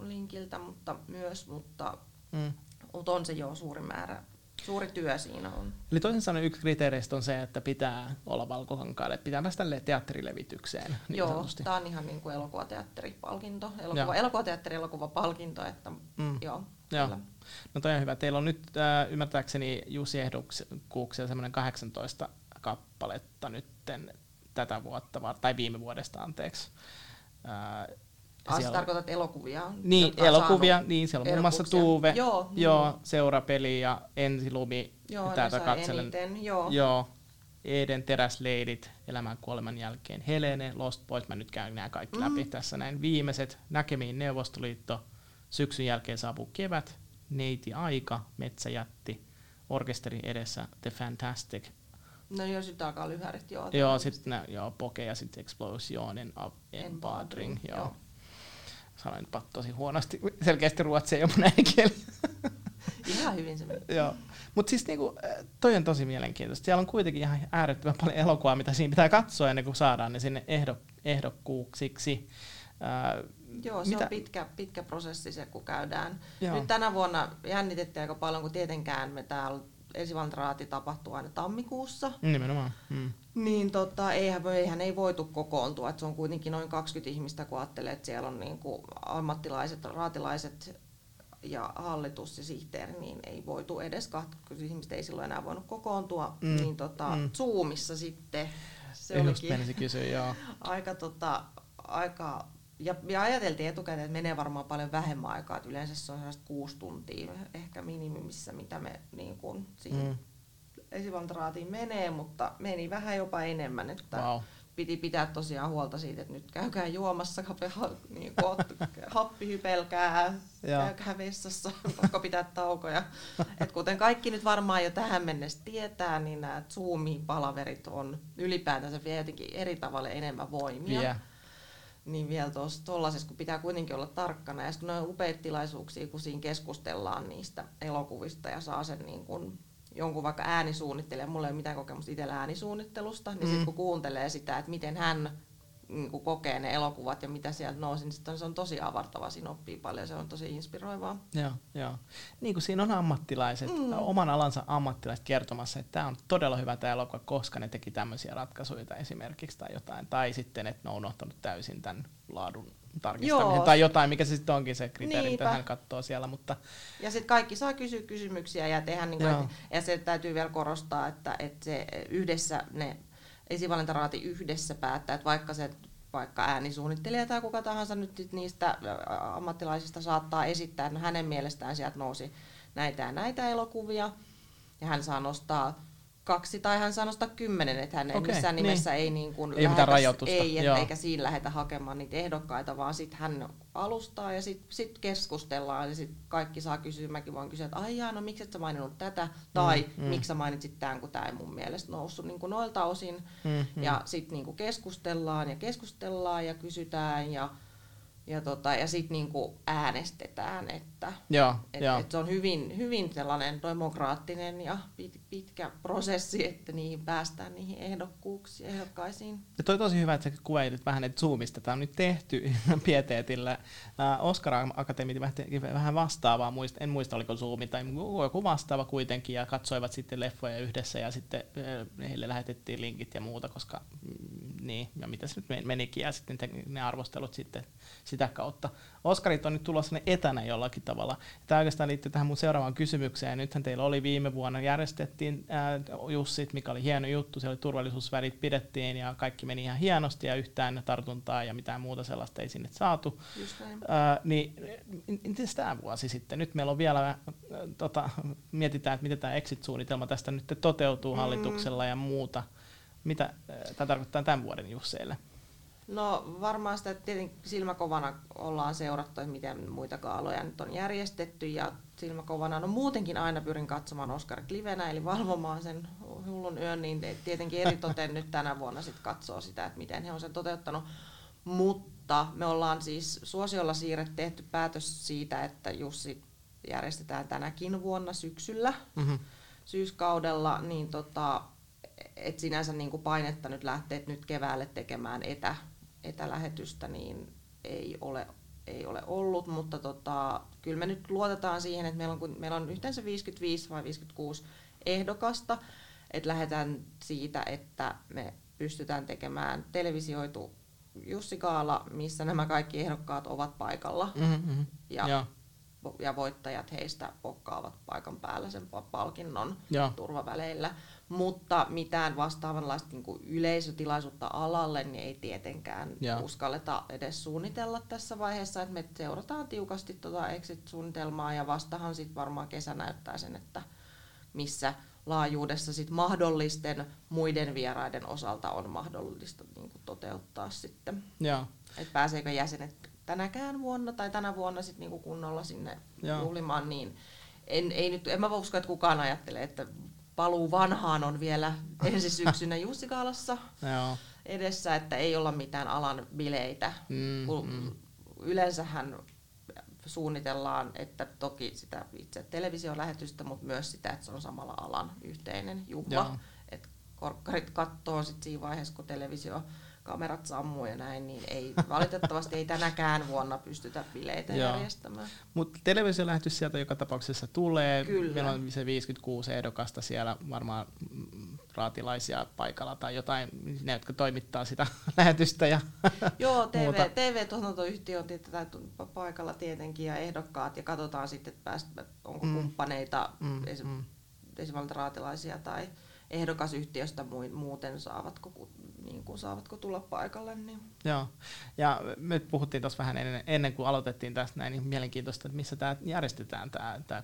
linkiltä mutta myös, mutta, mm. mutta on se jo suuri määrä Suuri työ siinä on. Eli toisin sanoen yksi kriteereistä on se, että pitää olla valkokankaalle, pitää päästä teatterilevitykseen. Niin Joo, tämä on ihan niin kuin elokuvateatteripalkinto, elokuva, elokuvateatteri, elokuvapalkinto, että mm. joo. Joo. No toi on hyvä. Teillä on nyt äh, ymmärtääkseni Jussi ehdokkuuksia semmoinen 18 kappaletta nytten tätä vuotta, tai viime vuodesta anteeksi. Äh, Ah, siellä... tarkoitat elokuvia? Niin, elokuvia, niin siellä on muun muassa Tuuve, joo, joo mm. Seurapeli ja Ensilumi. Joo, täältä katselen. Eniten, joo. joo. Eden Teräsleidit, Elämän kuoleman jälkeen, Helene, Lost Boys, mä nyt käyn nämä kaikki mm. läpi tässä näin. Viimeiset, Näkemiin Neuvostoliitto, syksyn jälkeen saapuu kevät, Neiti Aika, Metsäjätti, orkesteri edessä, The Fantastic. No joo, sitten alkaa lyhärit, joo. Joo, sitten joo, Poke ja sitten Explosionen, Empowering, joo. joo sanoin tosi huonosti. Selkeästi ruotsi ei ole mun äidinkieli. *laughs* Ihan hyvin se meni. Joo. Mutta siis niinku, toi on tosi mielenkiintoista. Siellä on kuitenkin ihan äärettömän paljon elokuvaa, mitä siinä pitää katsoa ennen kuin saadaan ne sinne ehdok, ehdokkuuksiksi. Äh, Joo, se mitä? on pitkä, pitkä prosessi se, kun käydään. Joo. Nyt tänä vuonna jännitettiin aika paljon, kun tietenkään me täällä esivaltraati tapahtuu aina tammikuussa. Nimenomaan. Mm. Niin tota, eihän, eihän ei voitu kokoontua. Et se on kuitenkin noin 20 ihmistä, kun ajattelee, että siellä on niin kuin ammattilaiset, raatilaiset ja hallitus ja sihteeri, niin ei voitu edes 20 ihmistä, ei silloin enää voinut kokoontua. Mm. Niin tota, mm. Zoomissa sitten se Just olikin kysyä, joo. *laughs* aika, tota, aika ja, ja ajateltiin etukäteen, että menee varmaan paljon vähemmän aikaa, että yleensä se on kuusi tuntia ehkä minimimissä, mitä me niin kuin siihen mm. esivaltaraatiin menee, mutta meni vähän jopa enemmän, että wow. piti pitää tosiaan huolta siitä, että nyt käykää juomassa, niin *laughs* happihypelkää, käykää vessassa, *laughs* pakko pitää taukoja. Et kuten kaikki nyt varmaan jo tähän mennessä tietää, niin nämä Zoom-palaverit on ylipäätänsä vielä jotenkin eri tavalla enemmän voimia. Yeah niin vielä tuollaisessa, kun pitää kuitenkin olla tarkkana. Ja kun ne on upeita tilaisuuksia, kun siinä keskustellaan niistä elokuvista ja saa sen niin kun jonkun vaikka äänisuunnittelija, mulla ei ole mitään kokemusta itsellä äänisuunnittelusta, niin mm. sitten kun kuuntelee sitä, että miten hän niin kuin kokee ne elokuvat ja mitä sieltä nousi, niin se on tosi avartava, siinä oppii paljon, se on tosi inspiroivaa. Joo, joo. Niin kuin siinä on ammattilaiset, mm. oman alansa ammattilaiset kertomassa, että tämä on todella hyvä tämä elokuva, koska ne teki tämmöisiä ratkaisuja esimerkiksi tai jotain, tai sitten, että ne on unohtanut täysin tämän laadun tarkistaminen Joo. tai jotain, mikä se sitten onkin se kriteeri, mitä hän katsoo siellä. Mutta... Ja sitten kaikki saa kysyä kysymyksiä ja tehdä, niin kuin, et, ja se täytyy vielä korostaa, että, että se yhdessä ne esivalintaraati yhdessä päättää, että vaikka se vaikka äänisuunnittelija tai kuka tahansa nyt niistä ammattilaisista saattaa esittää, että no hänen mielestään sieltä nousi näitä ja näitä elokuvia, ja hän saa nostaa kaksi tai hän saa nostaa kymmenen, että hän okay, missään niin. nimessä ei, niin kuin ei lähetä. Ei, et, eikä siinä lähdetä hakemaan niitä ehdokkaita, vaan sitten hän alustaa ja sitten sit keskustellaan ja sitten kaikki saa kysyä. Mäkin voin kysyä, että aijaa, no miksi et sä maininnut tätä tai mm, mm. miksi sä mainitsit tämän, kun tämä ei mun mielestä noussut niin kuin noilta osin. Mm, mm. Ja sitten niin keskustellaan ja keskustellaan ja kysytään ja ja, tota, ja sitten niinku äänestetään, että joo, et, joo. Et se on hyvin, hyvin sellainen demokraattinen ja pit, pitkä prosessi, että niihin päästään niihin ehdokkuuksiin, ehdokkaisiin. Ja toi tosi hyvä, että sä kuvailit vähän, että Zoomista tämä on nyt tehty *laughs* Pieteetillä. Oscar Akatemi teki vähän vastaavaa, muista, en muista oliko Zoom tai joku vastaava kuitenkin, ja katsoivat sitten leffoja yhdessä, ja sitten heille lähetettiin linkit ja muuta, koska mm, niin, ja mitä se nyt menikin, ja sitten ne arvostelut sitten sitä kautta. Oskarit on nyt tulossa ne etänä jollakin tavalla. Tämä oikeastaan liittyy tähän mun seuraavaan kysymykseen. Nythän teillä oli viime vuonna, järjestettiin ää, Jussit, mikä oli hieno juttu, siellä oli turvallisuusvärit pidettiin ja kaikki meni ihan hienosti ja yhtään tartuntaa ja mitään muuta sellaista ei sinne saatu. Ää, niin miten tämä vuosi sitten? Nyt meillä on vielä, ää, tota, mietitään, että miten tämä exit-suunnitelma tästä nyt toteutuu mm. hallituksella ja muuta. Mitä tämä tarkoittaa tämän vuoden Jusseille? No varmaan sitä tietenkin silmäkovana ollaan seurattu, että miten muita kaaloja nyt on järjestetty ja silmäkovana, no muutenkin aina pyrin katsomaan Oscar livenä, eli valvomaan sen hullun yön, niin tietenkin eritoten nyt tänä vuonna sit katsoo sitä, että miten he on sen toteuttanut. Mutta me ollaan siis suosiolla siirret tehty päätös siitä, että Jussi järjestetään tänäkin vuonna syksyllä, mm-hmm. syyskaudella, niin tota, et sinänsä niin kuin painetta nyt lähteä nyt keväälle tekemään etä, etälähetystä, niin ei ole, ei ole ollut, mutta tota, kyllä me nyt luotetaan siihen, että meillä on, meillä on yhteensä 55 vai 56 ehdokasta, että lähdetään siitä, että me pystytään tekemään televisioitu Jussi Kaala, missä nämä kaikki ehdokkaat ovat paikalla. Mm-hmm. Ja, ja. ja voittajat heistä pokkaavat paikan päällä sen palkinnon ja. turvaväleillä mutta mitään vastaavanlaista niin kuin yleisötilaisuutta alalle niin ei tietenkään ja. uskalleta edes suunnitella tässä vaiheessa, että me seurataan tiukasti tuota exit-suunnitelmaa ja vastahan sitten varmaan kesä näyttää sen, että missä laajuudessa sit mahdollisten muiden vieraiden osalta on mahdollista niin kuin toteuttaa sitten. Ja. Et pääseekö jäsenet tänäkään vuonna tai tänä vuonna sit niin kuin kunnolla sinne ja. juhlimaan, niin en, ei nyt, en mä usko, että kukaan ajattelee, että paluu vanhaan on vielä ensi syksynä Jussikaalassa edessä, että ei olla mitään alan bileitä. Mm, mm. Yleensähän suunnitellaan, että toki sitä itse televisiolähetystä, mutta myös sitä, että se on samalla alan yhteinen juhla. Että korkkarit katsoo sitten siinä vaiheessa, kun televisio kamerat sammuu ja näin, niin ei, valitettavasti ei tänäkään vuonna pystytä bileitä järjestämään. Mutta televisiolähetys sieltä joka tapauksessa tulee. Kyllä. Meillä on se 56 ehdokasta siellä, varmaan mm, raatilaisia paikalla tai jotain, ne jotka toimittaa sitä *laughs* lähetystä. Ja *laughs* Joo, TV, TV-tuotantoyhtiö on paikalla tietenkin ja ehdokkaat ja katsotaan sitten, että pääst, onko mm. kumppaneita, mm. esimerkiksi mm. raatilaisia tai ehdokasyhtiöstä muuten saavatko, niin kuin, saavatko tulla paikalle. Niin. Joo, ja me puhuttiin tuossa vähän ennen, ennen kuin aloitettiin tästä näin, niin mielenkiintoista, että missä tämä järjestetään tämä, tämä,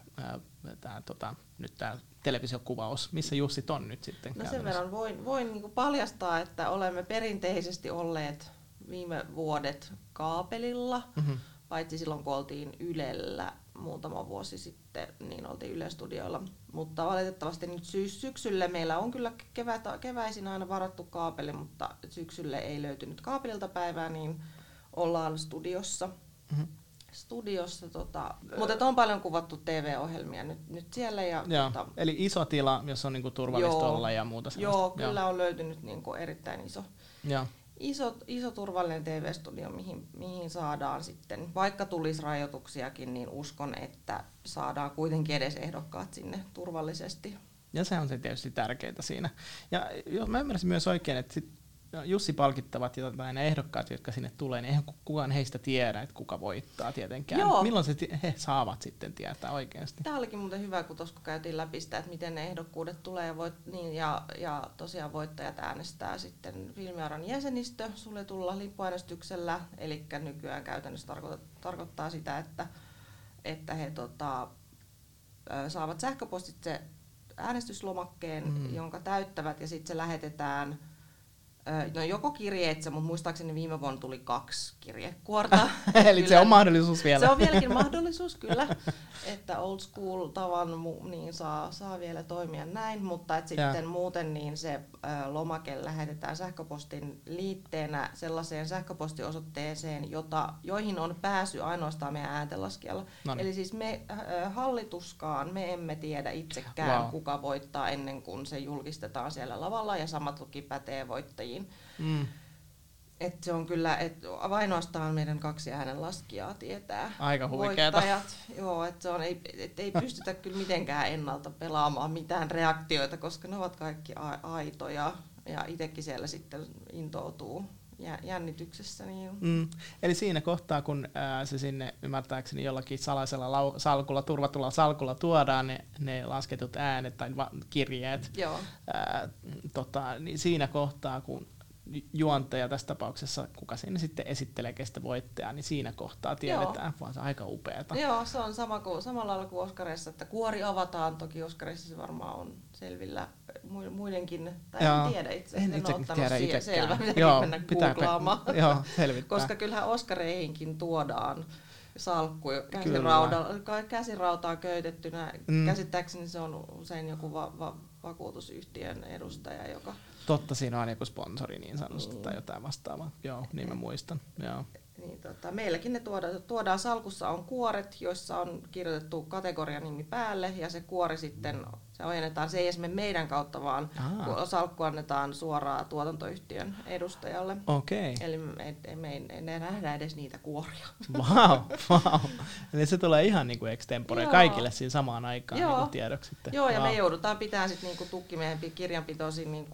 tämä tota, nyt tämä televisiokuvaus, missä Jussit on nyt sitten? No sen verran voin, voin niin paljastaa, että olemme perinteisesti olleet viime vuodet kaapelilla, mm-hmm. paitsi silloin kun oltiin Ylellä muutama vuosi sitten, niin oltiin Yle-studioilla. Mutta valitettavasti nyt syys- syksylle meillä on kyllä kevät, keväisin aina varattu kaapeli, mutta syksylle ei löytynyt kaapelilta päivää, niin ollaan studiossa. Mm-hmm studiossa, tota, mutta on paljon kuvattu TV-ohjelmia nyt, nyt siellä. Ja, Joo, tota, eli iso tila, jossa on niinku turvallista joo, olla ja muuta sellaista. Joo, kyllä joo. on löytynyt niinku erittäin iso, joo. Iso, iso turvallinen TV-studio, mihin, mihin saadaan sitten, vaikka tulisi rajoituksiakin, niin uskon, että saadaan kuitenkin edes ehdokkaat sinne turvallisesti. Ja se on se tietysti tärkeää siinä. Ja jo, mä ymmärsin myös oikein, että sit Jussi palkittavat ja ne ehdokkaat, jotka sinne tulee, niin eihän kukaan heistä tiedä, että kuka voittaa tietenkään. Joo. Milloin se he saavat sitten tietää oikeasti? Tämä olikin muuten hyvä, kun tuossa käytiin läpi sitä, että miten ne ehdokkuudet tulee ja, voit, niin, ja, ja tosiaan voittajat äänestää sitten filmiaran jäsenistö suljetulla lippuäänestyksellä, eli nykyään käytännössä tarkoittaa, tarkoittaa sitä, että, että he tota, saavat sähköpostitse äänestyslomakkeen, mm. jonka täyttävät ja sitten se lähetetään – No joko kirjeitse, mutta muistaakseni viime vuonna tuli kaksi kirjekuorta. *laughs* Eli kyllä. se on mahdollisuus vielä. Se on vieläkin *laughs* mahdollisuus, kyllä. Että old school tavan niin saa, saa vielä toimia näin, mutta et sitten ja. muuten niin se lomake lähetetään sähköpostin liitteenä sellaiseen sähköpostiosoitteeseen, jota, joihin on pääsy ainoastaan meidän ääntenlaskijalla. Noniin. Eli siis me hallituskaan, me emme tiedä itsekään, wow. kuka voittaa ennen kuin se julkistetaan siellä lavalla, ja samat toki pätee voittajia lajiin. Mm. Et se on kyllä, että ainoastaan meidän kaksi äänen laskijaa tietää Aika voittajat. Joo, että se on, ei, et ei pystytä kyllä mitenkään ennalta pelaamaan mitään reaktioita, koska ne ovat kaikki aitoja ja itsekin siellä sitten intoutuu jännityksessä. Niin... Mm. Eli siinä kohtaa, kun ää, se sinne ymmärtääkseni jollakin salaisella lau- salkulla, turvatulla salkulla tuodaan ne, ne lasketut äänet tai va- kirjeet, Joo. Ää, tota, niin siinä kohtaa, kun juontaja tässä tapauksessa, kuka siinä sitten esittelee kestä voittajaa, niin siinä kohtaa tiedetään, Joo. vaan se on aika upeata. Joo, se on sama kuin, samalla lailla kuin Oscarissa, että kuori avataan, toki Oscarissa se varmaan on selvillä muidenkin, tai Joo. en tiedä itse, en, en itse tiedä siihen selvä, Joo, mennä pitää googlaamaan. Joo, selvittää. Koska kyllähän Oscareihinkin tuodaan salkku käsirauda, käsirautaan köytettynä. Mm. Käsittääkseni se on usein joku va- va- vakuutusyhtiön edustaja, joka Totta, siinä on joku sponsori niin sanotusti tai jotain vastaavaa. Joo, niin mä muistan. Joo. Niin, tota, meilläkin ne tuodaan, tuodaan salkussa on kuoret, joissa on kirjoitettu kategorian nimi päälle ja se kuori sitten se ojennetaan, se ei esimerkiksi meidän kautta, vaan Aa. salkku annetaan suoraan tuotantoyhtiön edustajalle. Okay. Eli me, me, me ei nähdä edes niitä kuoria. Wow, wow. Eli se tulee ihan niin kuin extempore kaikille siinä samaan aikaan Joo. Niin tiedoksi. Sitten. Joo, ja wow. me joudutaan pitämään sitten niin tukki meidän kirjanpitoisin niin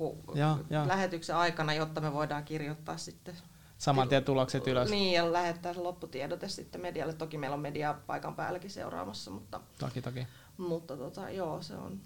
lähetyksen aikana, jotta me voidaan kirjoittaa sitten saman tien tulokset ylös. Niin, ja lähettää se lopputiedote sitten medialle. Toki meillä on media paikan päälläkin seuraamassa, mutta, toki, toki. mutta tota, joo, se on,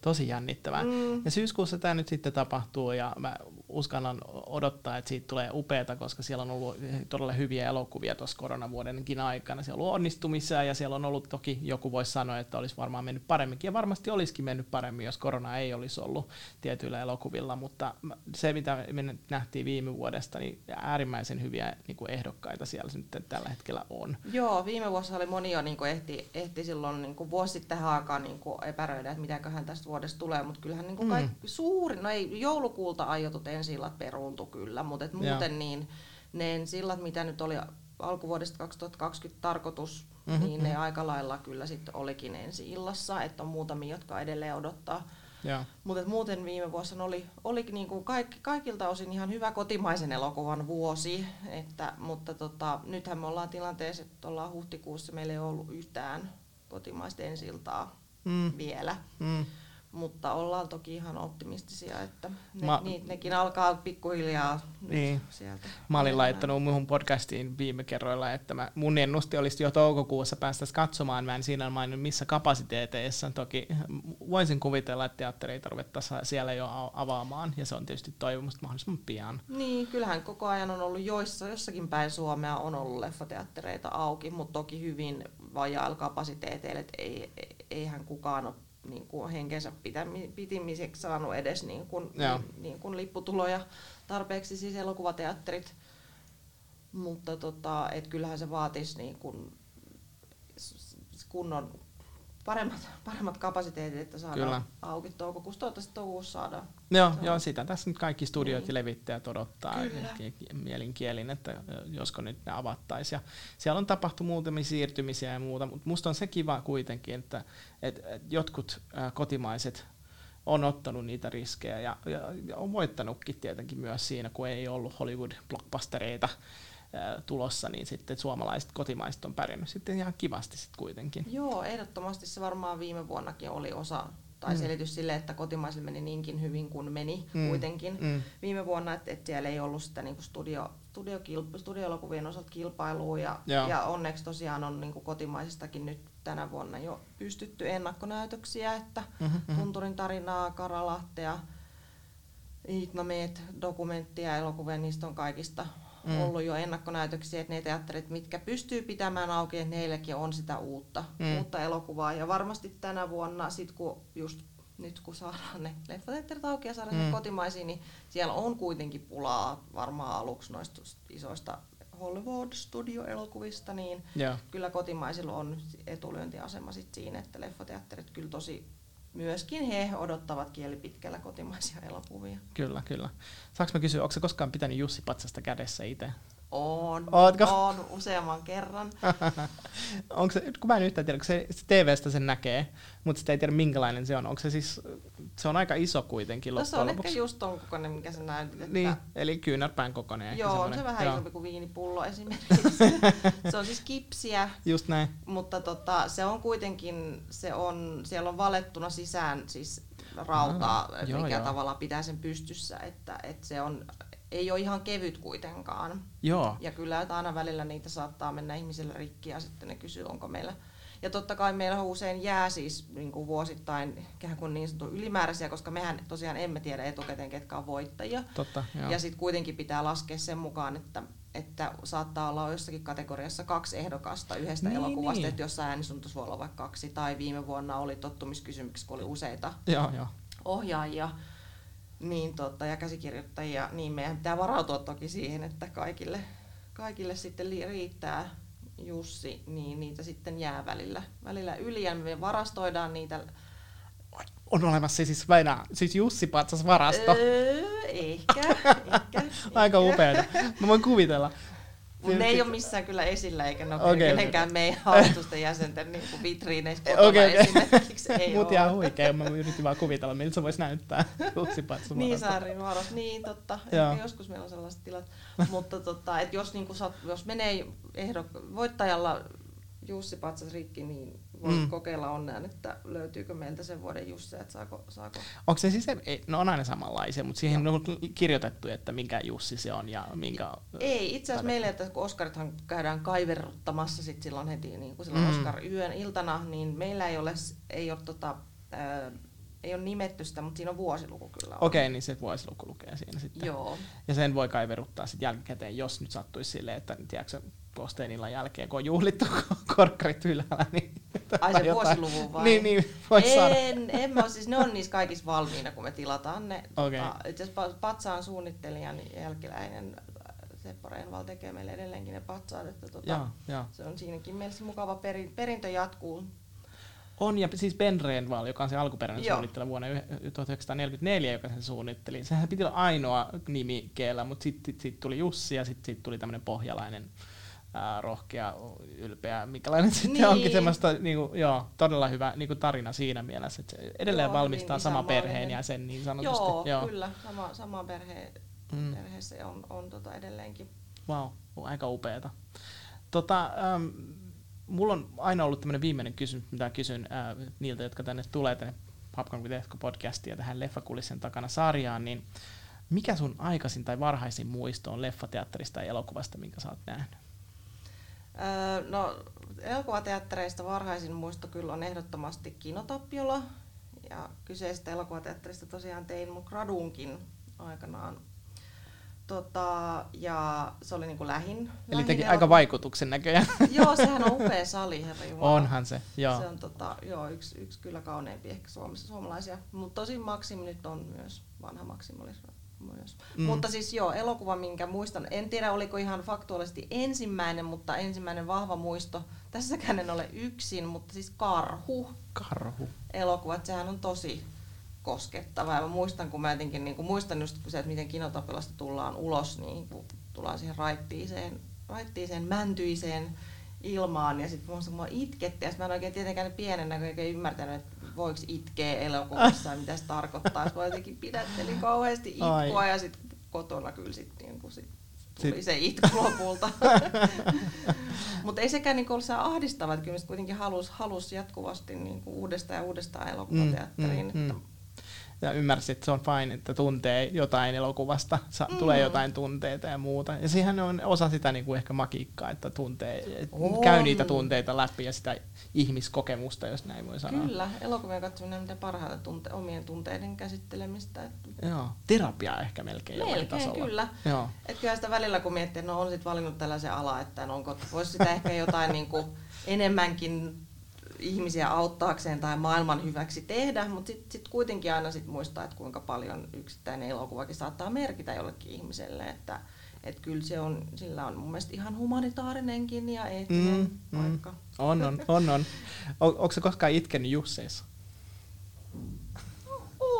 tosi jännittävää. Mm. Ja syyskuussa tämä nyt sitten tapahtuu ja mä uskallan odottaa, että siitä tulee upeata, koska siellä on ollut todella hyviä elokuvia tuossa koronavuodenkin aikana. Siellä on ollut onnistumisia ja siellä on ollut toki, joku voisi sanoa, että olisi varmaan mennyt paremminkin ja varmasti olisikin mennyt paremmin, jos korona ei olisi ollut tietyillä elokuvilla, mutta se mitä me nähtiin viime vuodesta, niin äärimmäisen hyviä niin kuin ehdokkaita siellä nyt tällä hetkellä on. Joo, viime vuosi oli moni jo niin kuin ehti, ehti silloin niin kuin vuosi sitten aikaan niin kuin epäröidä, että mitäköhän tästä vuodesta tulee, mutta kyllähän niin kuin mm. kaikki, suuri, no ei joulukuulta aiotut ensillat peruuntu kyllä, mutta et muuten niin ne ensillat, mitä nyt oli alkuvuodesta 2020 tarkoitus, mm-hmm. niin ne mm-hmm. aika lailla kyllä sitten olikin ensi illassa, että on muutamia, jotka edelleen odottaa. Mutta muuten viime vuosina oli, oli niinku kaikki, kaikilta osin ihan hyvä kotimaisen elokuvan vuosi, että, mutta tota, nythän me ollaan tilanteessa, että ollaan huhtikuussa, meillä ei ollut yhtään kotimaista ensiltaa mm. vielä. Mm. Mutta ollaan toki ihan optimistisia, että ne, Mä- niin, nekin alkaa pikkuhiljaa Niin. sieltä. Mä olin laittanut muuhun podcastiin viime kerroilla, että mä, mun ennusti olisi jo toukokuussa päästä katsomaan. Mä en siinä maininnut missä kapasiteeteissa. Toki voisin kuvitella, että teattereita ruvettaisiin siellä jo avaamaan, ja se on tietysti toivomusta mahdollisimman pian. Niin, kyllähän koko ajan on ollut joissa, jossakin päin Suomea on ollut leffateattereita auki, mutta toki hyvin vajailla kapasiteeteilla, että ei, ei- eihän kukaan ole niin kuin henkensä pitämi- pitimiseksi saanut edes niin kuin, niin, niin kuin lipputuloja tarpeeksi, siis elokuvateatterit. Mutta tota, et kyllähän se vaatisi niin kuin kunnon paremmat, paremmat kapasiteetit, että saadaan Kyllä. auki toukokuussa. Toivottavasti toukokuussa saadaan. Joo, Joo. joo, sitä tässä nyt kaikki studiot Niin. ja levittäjät odottaa mielinkielin, että josko nyt ne avattaisiin. Ja siellä on tapahtunut muutamia siirtymisiä ja muuta, mutta musta on se kiva kuitenkin, että et, et jotkut kotimaiset on ottanut niitä riskejä ja, ja, ja on voittanutkin tietenkin myös siinä, kun ei ollut Hollywood-blockbustereita tulossa, niin sitten suomalaiset kotimaiset on pärjännyt sitten ihan kivasti sitten kuitenkin. Joo, ehdottomasti se varmaan viime vuonnakin oli osa tai Mm. selitys sille, että kotimaisille meni niinkin hyvin kuin meni Mm. kuitenkin Mm. viime vuonna, että, että siellä ei ollut sitä niin studio, studiokilp, studioelokuvien osalta kilpailua ja, Joo. ja onneksi tosiaan on niin kotimaisistakin nyt tänä vuonna jo pystytty ennakkonäytöksiä, että Mm-hmm, mm-hmm. Tunturin tarinaa, Karalahtea, Itnameet, dokumenttia, elokuvia, niistä on kaikista Mm. ollut jo ennakkonäytöksiä, että ne teatterit, mitkä pystyy pitämään auki, että neilläkin on sitä uutta, Mm. uutta elokuvaa. Ja varmasti tänä vuonna, sit kun just nyt kun saadaan ne leffateatterit auki ja saadaan Mm. mm. kotimaisiin, niin siellä on kuitenkin pulaa varmaan aluksi noista isoista Hollywood-studioelokuvista, niin Joo. kyllä kotimaisilla on etulyöntiasema sit siinä, että leffateatterit kyllä tosi myöskin he odottavat kielipitkällä kotimaisia elokuvia. Kyllä, kyllä. Saanko mä kysyä, onko koskaan pitänyt Jussi Patsasta kädessä itse? On, Ootko? on useamman kerran. *laughs* onko se, kun mä en yhtään tiedä, kun se, se TVstä sen näkee, mutta sitä ei tiedä minkälainen se on. Onko se siis, se on aika iso kuitenkin No se loppujen on lopuksi. ehkä just ton kokoinen, mikä sä näytit. Niin, eli kyynärpään kokoinen. ehkä Joo, on se vähän Joo, isompi kuin viinipullo esimerkiksi. *laughs* se on siis kipsiä, Just näin. mutta tota, se on kuitenkin, se on, siellä on valettuna sisään siis rautaa, Ah, joo, mikä joo. tavallaan pitää sen pystyssä, että, että se on, ei ole ihan kevyt kuitenkaan. Joo, Ja kyllä että aina välillä niitä saattaa mennä ihmisille rikki ja sitten ne kysyy, onko meillä. Ja totta kai meillä usein jää siis niin kuin vuosittain ikään kuin niin sanottu ylimääräisiä, koska mehän tosiaan emme tiedä etukäteen, ketkä on voittajia. totta. Joo. Ja sitten kuitenkin pitää laskea sen mukaan, että, että saattaa olla jossakin kategoriassa kaksi ehdokasta yhdestä Niin, elokuvasta, niin. että jossain äänisuntus voi olla vaikka kaksi, tai viime vuonna oli tottumiskysymyksiä, kun oli useita joo, joo. ohjaajia niin tota, ja käsikirjoittajia, niin meidän pitää varautua toki siihen, että kaikille, kaikille sitten riittää Jussi, niin niitä sitten jää välillä, välillä yli ja me varastoidaan niitä. On olemassa siis, Väinä, siis Jussi Patsas varasto. Öö, ehkä, *laughs* ehkä, Aika ehkä. upeata. Mä voin kuvitella. Mutta ne ei ole missään kyllä esillä, eikä ne ole okay, kenenkään meidän hallitusten jäsenten niin kuin vitriineissä kotona okei. esimerkiksi. Ei Mut ihan huikea. Mä yritin vaan kuvitella, miltä se voisi näyttää. *laughs* Jussi Patsas Niin. Saarin varas, niin totta. Ehkä joskus meillä on sellaiset tilat. Mutta tota, et jos, niinku, sat, jos menee ehdok- voittajalla Jussi Patsas rikki, niin voit Mm. kokeilla onneen, että löytyykö meiltä sen vuoden Jussi, että saako, saako Onko se siis, ei, no on aina samanlaisia, mutta siihen on kirjoitettu, että minkä Jussi se on ja minkä... Ei, itse asiassa meille, että kun Oskarithan käydään kaiverruttamassa sit silloin heti niin kuin silloin Mm. mm. Oskar yön iltana, niin meillä ei ole, ei ole, tota, ää, ei ole nimetty sitä, mutta siinä on vuosiluku kyllä. Okei, niin se vuosiluku lukee siinä sitten. Joo. Ja sen voi kaiveruttaa sitten jälkikäteen, jos nyt sattuisi silleen, että tiedätkö, posteen illan jälkeen, kun on juhlittu *laughs* korkkarit ylhäällä, niin... Ai se jotain. vuosiluvun vai? Niin, niin, voit saada. En, en mä, siis ne on niissä kaikissa valmiina, kun me tilataan ne. Tota, itse asiassa Pa- Patsaan suunnittelijan jälkeläinen äh, Seppo Reinval tekee meille edelleenkin ne patsaat, että tota, Joo, joo. se on siinäkin mielessä mukava perin, perintö jatkuu. On, ja siis Ben Renval, joka on se alkuperäinen Joo. suunnittelija vuonna yh- 1944, joka sen suunnitteli. Sehän piti olla ainoa nimikkeellä, mutta sitten sit, sit tuli Jussi ja sitten sit tuli tämmöinen pohjalainen ää, rohkea, ylpeä, minkälainen sitten Niin. onkin semmoista, niinku, joo, todella hyvä niinku tarina siinä mielessä, että se edelleen Joo, valmistaa hyvin sama isänmaallinen. perheen ja sen niin sanotusti. Joo, joo, kyllä, sama, sama perhe, Mm. perheessä on, on tota edelleenkin. Wow, aika upeeta. Tota, ähm, mulla on aina ollut tämmöinen viimeinen kysymys, mitä kysyn äh, niiltä, jotka tänne tulee tänne Popcorn with podcastia tähän Leffakulissien takana sarjaan, niin mikä sun aikaisin tai varhaisin muisto on leffateatterista ja elokuvasta, minkä sä oot nähnyt? Öö, no, elokuvateattereista varhaisin muisto kyllä on ehdottomasti Kinotappiola. Ja kyseisestä elokuvateatterista tosiaan tein mun gradunkin aikanaan Tota, ja se oli niinku lähin. Eli lähin teki aika vaikutuksen näköjään. *laughs* joo, sehän on upea sali, herra Jumala. Onhan se, joo. Se on tota, joo, yksi, yksi kyllä kauneimpi ehkä Suomessa, suomalaisia. Mutta tosi Maxim nyt on myös, vanha Maxim olisi myös. Mm. Mutta siis joo, elokuva, minkä muistan, en tiedä oliko ihan faktuaalisesti ensimmäinen, mutta ensimmäinen vahva muisto. Tässäkään en ole yksin, mutta siis Karhu. Karhu. Elokuvat, sehän on tosi koskettava. Ja mä muistan, kun mä jotenkin niin kuin, muistan just se, että miten kinotapelasta tullaan ulos, niin kun tullaan siihen raittiiseen, raittiiseen mäntyiseen ilmaan ja sitten muista mua itketti ja mä en oikein tietenkään pienenä oikein ymmärtänyt, että voiko itkeä elokuvassa ja mitä se tarkoittaa. Mä jotenkin pidättelin kauheasti itkua Ai. ja sitten kotona kyllä sitten niin kuin sit tuli sit. se itku lopulta. *laughs* Mutta ei sekään niinku ollut ahdistava, että kyllä kuitenkin halusi halus jatkuvasti niinku uudestaan ja uudestaan elokuvateatteriin. Mm, mm, mm ja ymmärsit, että se on fine, että tuntee jotain elokuvasta, sa- mm. tulee jotain tunteita ja muuta. Ja siihen on osa sitä niin kuin ehkä makiikkaa, että tuntee, on. käy niitä tunteita läpi ja sitä ihmiskokemusta, jos näin voi sanoa. Kyllä, elokuvien katsominen on mitä parhaita tunte- omien tunteiden käsittelemistä. Joo, terapia ehkä melkein Melkein, tasolla. kyllä. Joo. Et kyllä sitä välillä kun miettii, että no on sitten valinnut tällaisen ala, että no onko, voisi sitä ehkä jotain niin kuin enemmänkin ihmisiä auttaakseen tai maailman hyväksi tehdä, mutta sitten sit kuitenkin aina sit muistaa, että kuinka paljon yksittäinen elokuvakin saattaa merkitä jollekin ihmiselle, että et kyllä se on, sillä on mun mielestä ihan humanitaarinenkin ja eettinen mm, paikka. Mm. On, on, on, on. O, onko se koskaan itkenyt Jusseissa?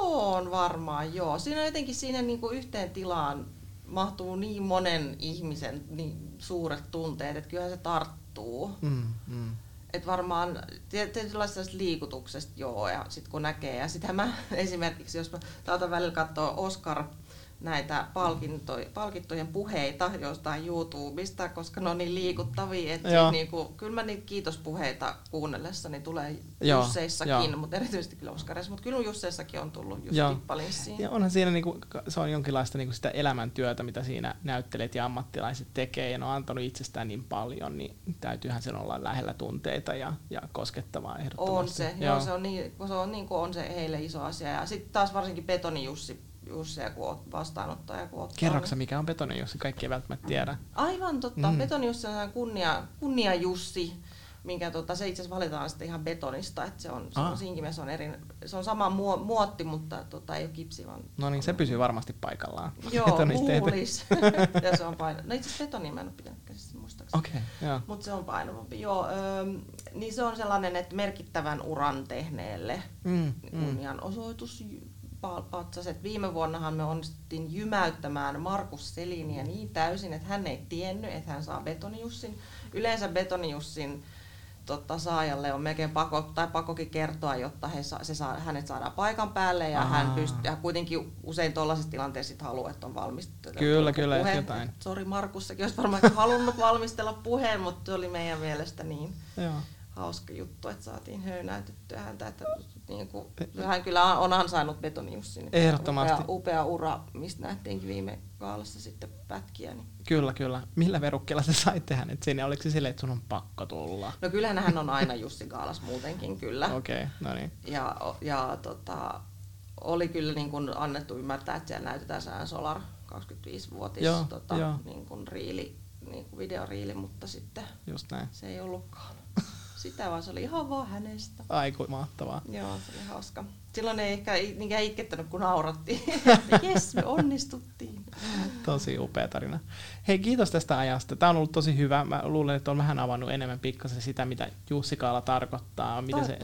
On varmaan, joo. Siinä jotenkin siinä niinku yhteen tilaan mahtuu niin monen ihmisen niin suuret tunteet, että kyllähän se tarttuu. Mm, mm että varmaan tietynlaisesta liikutuksesta joo, ja sitten kun näkee, ja sitä mä *laughs* esimerkiksi, jos mä täältä välillä katsoa Oscar näitä palkittujen puheita jostain YouTubesta, koska ne on niin liikuttavia, että siis niinku, kyllä mä niitä kiitospuheita kuunnellessani tulee Joo, Jusseissakin, mutta erityisesti kyllä Oscarissa, mutta kyllä Jusseissakin on tullut just tippalinssiin. Ja onhan siinä niinku, se on jonkinlaista niinku sitä elämäntyötä, mitä siinä näyttelijät ja ammattilaiset tekee, ja ne on antanut itsestään niin paljon, niin täytyyhän sen olla lähellä tunteita ja, ja koskettavaa ehdottomasti. On se, joo. Joo, se on niin, se on, niin kuin on se heille iso asia. Ja sitten taas varsinkin Betoni Jussi Jussia kun vastaanottaja kun ottaa. Kerroksä, mikä on Betoni Jussi? Kaikki ei välttämättä tiedä. Aivan totta. Mm. Betoni Jussi on kunnia, kunnia Jussi, minkä tota, se itse asiassa valitaan sitten ihan betonista. Että se on, se on, siinkin se on, eri, se on sama muo, muotti, mutta tota, ei ole kipsi. Vaan no niin, se pysyy varmasti paikallaan. *laughs* Joo, luulis. *laughs* ja se on paino. No itse asiassa betoni mä en ole pitänyt käsissä muistaakseni. Okei, okay, joo. Mutta se on painavampi. Joo, öö, niin se on sellainen, että merkittävän uran tehneelle mm, mm. kunnianosoitus patsaset. Viime vuonnahan me onnistuttiin jymäyttämään Markus Seliniä niin täysin, että hän ei tiennyt, että hän saa Betonijussin. Yleensä Betonijussin totta, saajalle on melkein pakko, tai pakokin kertoa, jotta he se saa, hänet saadaan paikan päälle ja Aa. hän pystyy, ja kuitenkin usein tuollaisessa tilanteessa sit haluaa, että on valmistettu. Kyllä, kyllä, puhe. jotain. Sori, Markussakin olisi varmaan halunnut *laughs* valmistella puheen, mutta se oli meidän mielestä niin. Joo hauska juttu, että saatiin höynäytettyä häntä. Että niin kuin, hän kyllä on ansainnut Betoniussin. Ehdottomasti. Upea, upea ura, mistä nähtiinkin viime kaalassa sitten pätkiä. Niin. Kyllä, kyllä. Millä verukkeella se saitte hänet sinne? Oliko se silleen, että sun on pakko tulla? No kyllähän hän on aina Jussi Kaalas muutenkin kyllä. Okei, okay, no niin. Ja, ja tota, oli kyllä niin kuin annettu ymmärtää, että siellä näytetään sään Solar 25-vuotis joo, tota, joo. Niin kuin riili, niin kuin videoriili, mutta sitten Just näin. se ei ollutkaan sitä, vaan se oli ihan vaan hänestä. Aiku, mahtavaa. Joo, se oli hauska. Silloin ei ehkä niinkään itkettänyt, kun naurattiin, *laughs* jes, me onnistuttiin. Tosi upea tarina. Hei, kiitos tästä ajasta. Tämä on ollut tosi hyvä. Mä luulen, että on vähän avannut enemmän pikkasen sitä, mitä Jussi Kaala tarkoittaa. Mitä se,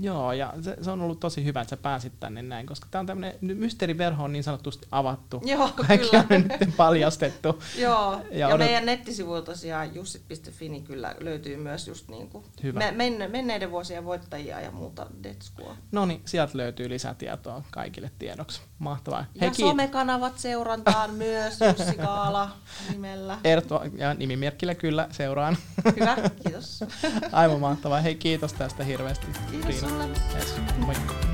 joo, ja se, se, on ollut tosi hyvä, että sä pääsit tänne näin, koska tämä on tämmöinen, mysteeriverho on niin sanotusti avattu. Joo, *laughs* Kaikki kyllä. on nyt paljastettu. joo, ja, ja meidän nettisivuilla tosiaan jussi.fi niin kyllä löytyy myös just niin kuin hyvä. Me, menneiden vuosien voittajia ja muuta detskua. No niin, sieltä löytyy lisätietoa kaikille tiedoksi. Mahtavaa. Ja Hei, somekanavat seurantaan *laughs* myös, Jussi Kaala nimellä. Erto, ja nimimerkillä kyllä seuraan. Hyvä, *laughs* kiitos. Aivan mahtavaa. Hei, kiitos tästä hirveästi. Kiitos Riina. sulle. Yes, moikka.